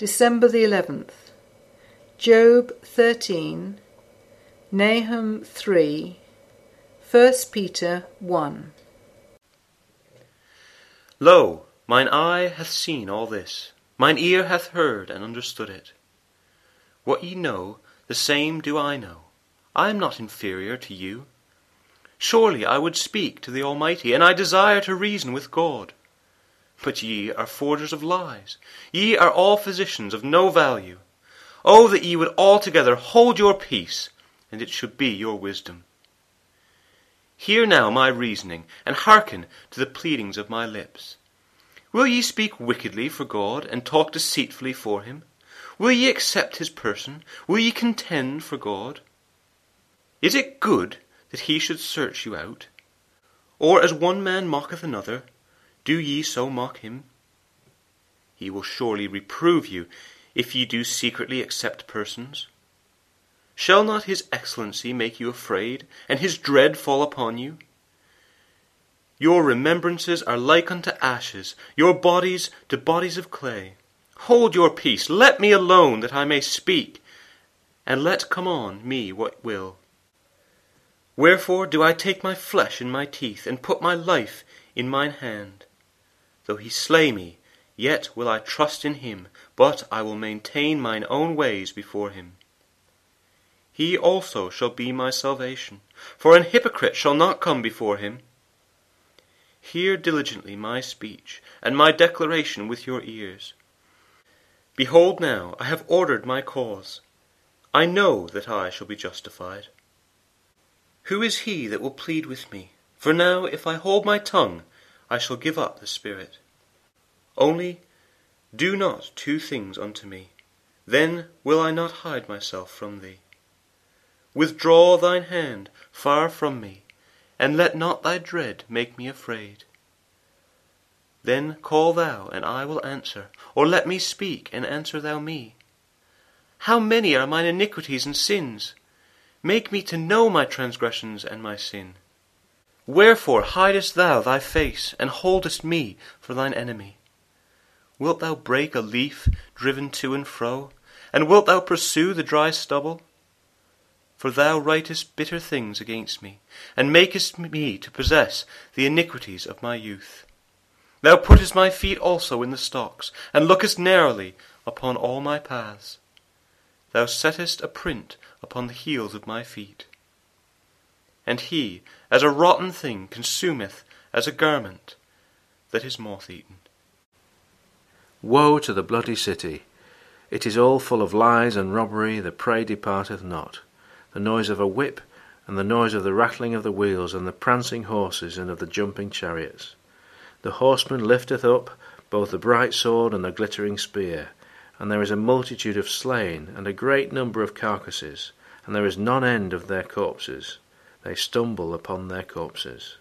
December the 11th, Job 13, Nahum 3, 1 Peter 1. Lo, mine eye hath seen all this, mine ear hath heard and understood it. What ye know, the same do I know. I am not inferior to you. Surely I would speak to the Almighty, and I desire to reason with God. But ye are forgers of lies. Ye are all physicians of no value. Oh, that ye would altogether hold your peace, and it should be your wisdom. Hear now my reasoning, and hearken to the pleadings of my lips. Will ye speak wickedly for God, and talk deceitfully for him? Will ye accept his person? Will ye contend for God? Is it good that he should search you out? Or as one man mocketh another, do ye so mock him? He will surely reprove you if ye do secretly accept persons. Shall not his excellency make you afraid, and his dread fall upon you? Your remembrances are like unto ashes, your bodies to bodies of clay. Hold your peace, let me alone, that I may speak, and let come on me what will. Wherefore do I take my flesh in my teeth, and put my life in mine hand? Though he slay me, yet will I trust in him, but I will maintain mine own ways before him. He also shall be my salvation, for an hypocrite shall not come before him. Hear diligently my speech, and my declaration with your ears. Behold now, I have ordered my cause. I know that I shall be justified. Who is he that will plead with me? For now, if I hold my tongue, I shall give up the Spirit. Only do not two things unto me, then will I not hide myself from thee. Withdraw thine hand far from me, and let not thy dread make me afraid. Then call thou, and I will answer, or let me speak, and answer thou me. How many are mine iniquities and sins? Make me to know my transgressions and my sin. Wherefore hidest thou thy face, and holdest me for thine enemy? Wilt thou break a leaf driven to and fro? And wilt thou pursue the dry stubble? For thou writest bitter things against me, and makest me to possess the iniquities of my youth. Thou puttest my feet also in the stocks, and lookest narrowly upon all my paths. Thou settest a print upon the heels of my feet. And he, as a rotten thing, consumeth as a garment that is moth eaten. Woe to the bloody city! It is all full of lies and robbery, the prey departeth not. The noise of a whip, and the noise of the rattling of the wheels, and the prancing horses, and of the jumping chariots. The horseman lifteth up both the bright sword and the glittering spear, and there is a multitude of slain, and a great number of carcasses, and there is none end of their corpses they stumble upon their corpses.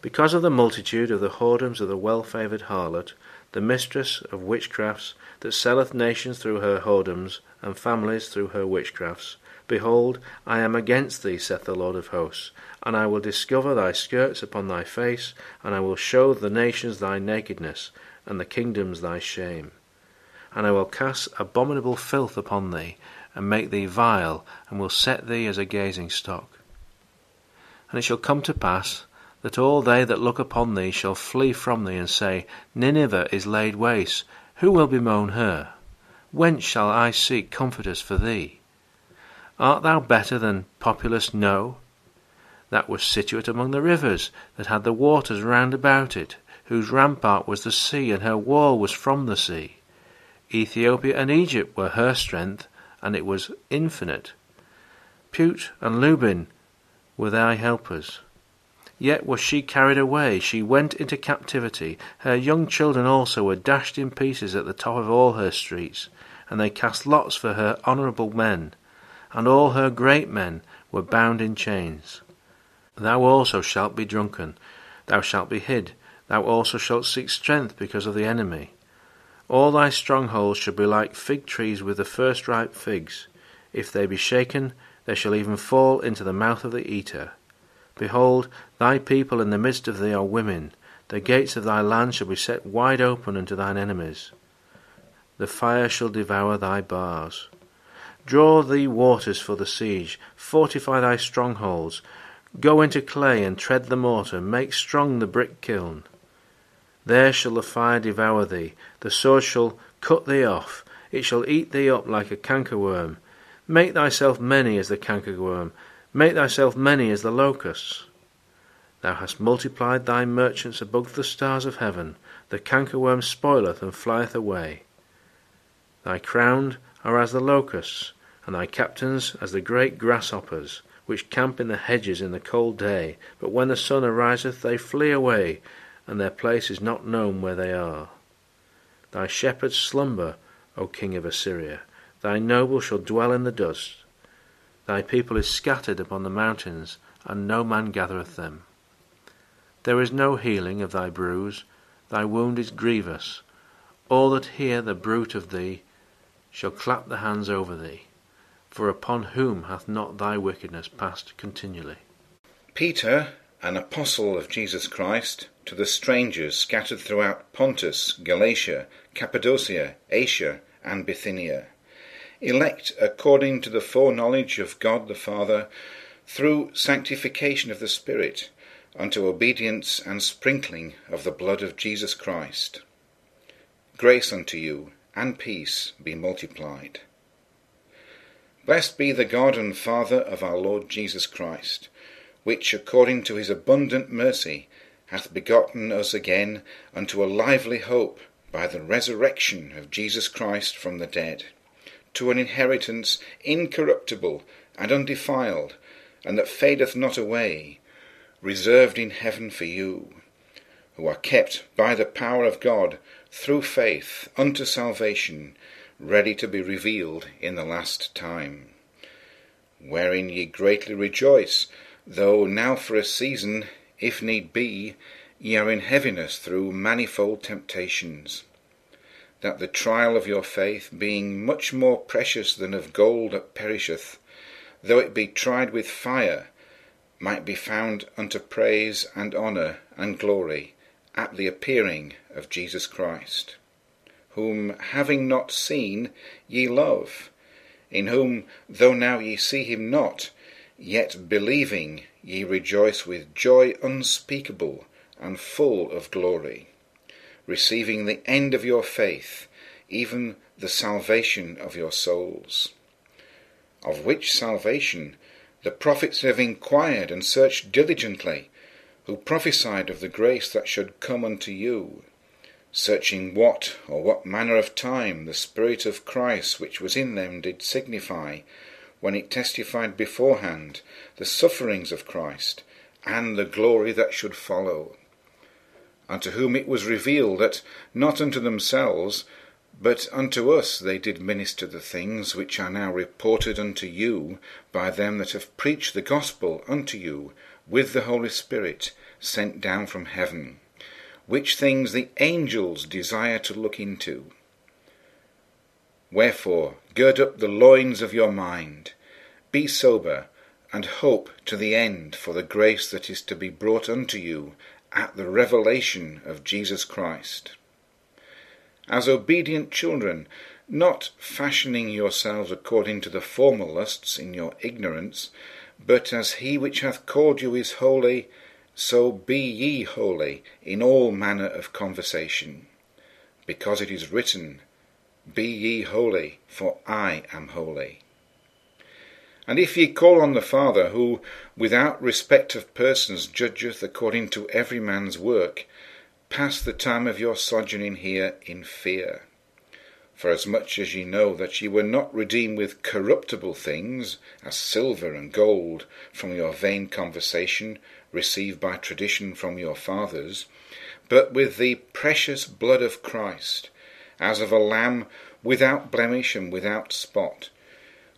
Because of the multitude of the whoredoms of the well favoured harlot, the mistress of witchcrafts, that selleth nations through her whoredoms, and families through her witchcrafts, behold, I am against thee, saith the Lord of hosts, and I will discover thy skirts upon thy face, and I will show the nations thy nakedness, and the kingdoms thy shame. And I will cast abominable filth upon thee, and make thee vile, and will set thee as a gazing stock. And it shall come to pass that all they that look upon thee shall flee from thee, and say, Nineveh is laid waste. Who will bemoan her? Whence shall I seek comforters for thee? Art thou better than populous No? That was situate among the rivers, that had the waters round about it, whose rampart was the sea, and her wall was from the sea. Ethiopia and Egypt were her strength, and it was infinite. Put and Lubim were thy helpers. Yet was she carried away, she went into captivity. Her young children also were dashed in pieces at the top of all her streets, and they cast lots for her honourable men, and all her great men were bound in chains. Thou also shalt be drunken, thou shalt be hid, thou also shalt seek strength because of the enemy. All thy strongholds shall be like fig trees with the first ripe figs. If they be shaken, they shall even fall into the mouth of the eater. Behold, thy people in the midst of thee are women. The gates of thy land shall be set wide open unto thine enemies. the fire shall devour thy bars. Draw thee waters for the siege, fortify thy strongholds. Go into clay and tread the mortar, make strong the brick kiln. There shall the fire devour thee, the sword shall cut thee off, it shall eat thee up like a cankerworm. Make thyself many as the cankerworm, make thyself many as the locusts. Thou hast multiplied thy merchants above the stars of heaven, the cankerworm spoileth and flieth away. Thy crowned are as the locusts, and thy captains as the great grasshoppers, which camp in the hedges in the cold day, but when the sun ariseth they flee away, and their place is not known where they are. Thy shepherds slumber, O king of Assyria, thy noble shall dwell in the dust. Thy people is scattered upon the mountains, and no man gathereth them. There is no healing of thy bruise, thy wound is grievous. All that hear the bruit of thee shall clap the hands over thee. For upon whom hath not thy wickedness passed continually? Peter, an apostle of Jesus Christ, to the strangers scattered throughout Pontus, Galatia, Cappadocia, Asia, and Bithynia, elect according to the foreknowledge of God the Father, through sanctification of the Spirit, unto obedience and sprinkling of the blood of Jesus Christ. Grace unto you, and peace be multiplied. Blessed be the God and Father of our Lord Jesus Christ, which according to his abundant mercy hath begotten us again unto a lively hope by the resurrection of Jesus Christ from the dead, to an inheritance incorruptible and undefiled, and that fadeth not away, reserved in heaven for you, who are kept by the power of God through faith unto salvation, ready to be revealed in the last time. Wherein ye greatly rejoice, though now for a season, if need be, ye are in heaviness through manifold temptations, that the trial of your faith, being much more precious than of gold that perisheth, though it be tried with fire, might be found unto praise and honour and glory at the appearing of Jesus Christ whom having not seen ye love, in whom, though now ye see him not, yet believing ye rejoice with joy unspeakable and full of glory, receiving the end of your faith, even the salvation of your souls. Of which salvation the prophets have inquired and searched diligently, who prophesied of the grace that should come unto you searching what or what manner of time the Spirit of Christ which was in them did signify, when it testified beforehand the sufferings of Christ and the glory that should follow. Unto whom it was revealed that not unto themselves, but unto us they did minister the things which are now reported unto you by them that have preached the gospel unto you with the Holy Spirit sent down from heaven which things the angels desire to look into. Wherefore, gird up the loins of your mind, be sober, and hope to the end for the grace that is to be brought unto you at the revelation of Jesus Christ. As obedient children, not fashioning yourselves according to the former lusts in your ignorance, but as he which hath called you is holy, so be ye holy in all manner of conversation, because it is written, Be ye holy, for I am holy. And if ye call on the Father, who without respect of persons judgeth according to every man's work, pass the time of your sojourning here in fear. For as much as ye know that ye were not redeemed with corruptible things, as silver and gold, from your vain conversation received by tradition from your fathers, but with the precious blood of Christ, as of a lamb without blemish and without spot,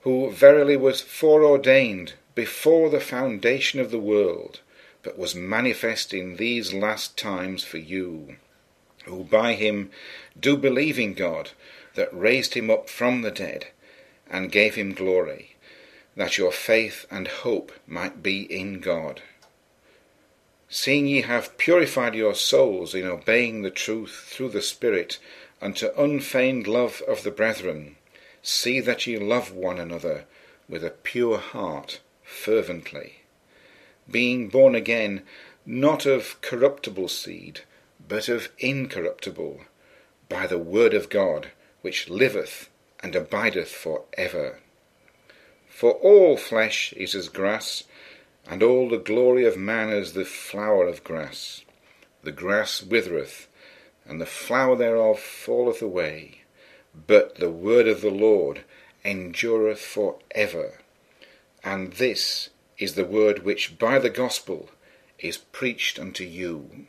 who verily was foreordained before the foundation of the world, but was manifest in these last times for you, who by him do believe in God, that raised him up from the dead, and gave him glory, that your faith and hope might be in God. Seeing ye have purified your souls in obeying the truth through the Spirit, unto unfeigned love of the brethren, see that ye love one another with a pure heart fervently, being born again, not of corruptible seed, but of incorruptible, by the word of God, which liveth and abideth for ever. For all flesh is as grass, and all the glory of man as the flower of grass. The grass withereth, and the flower thereof falleth away, but the word of the Lord endureth for ever. And this is the word which by the gospel is preached unto you.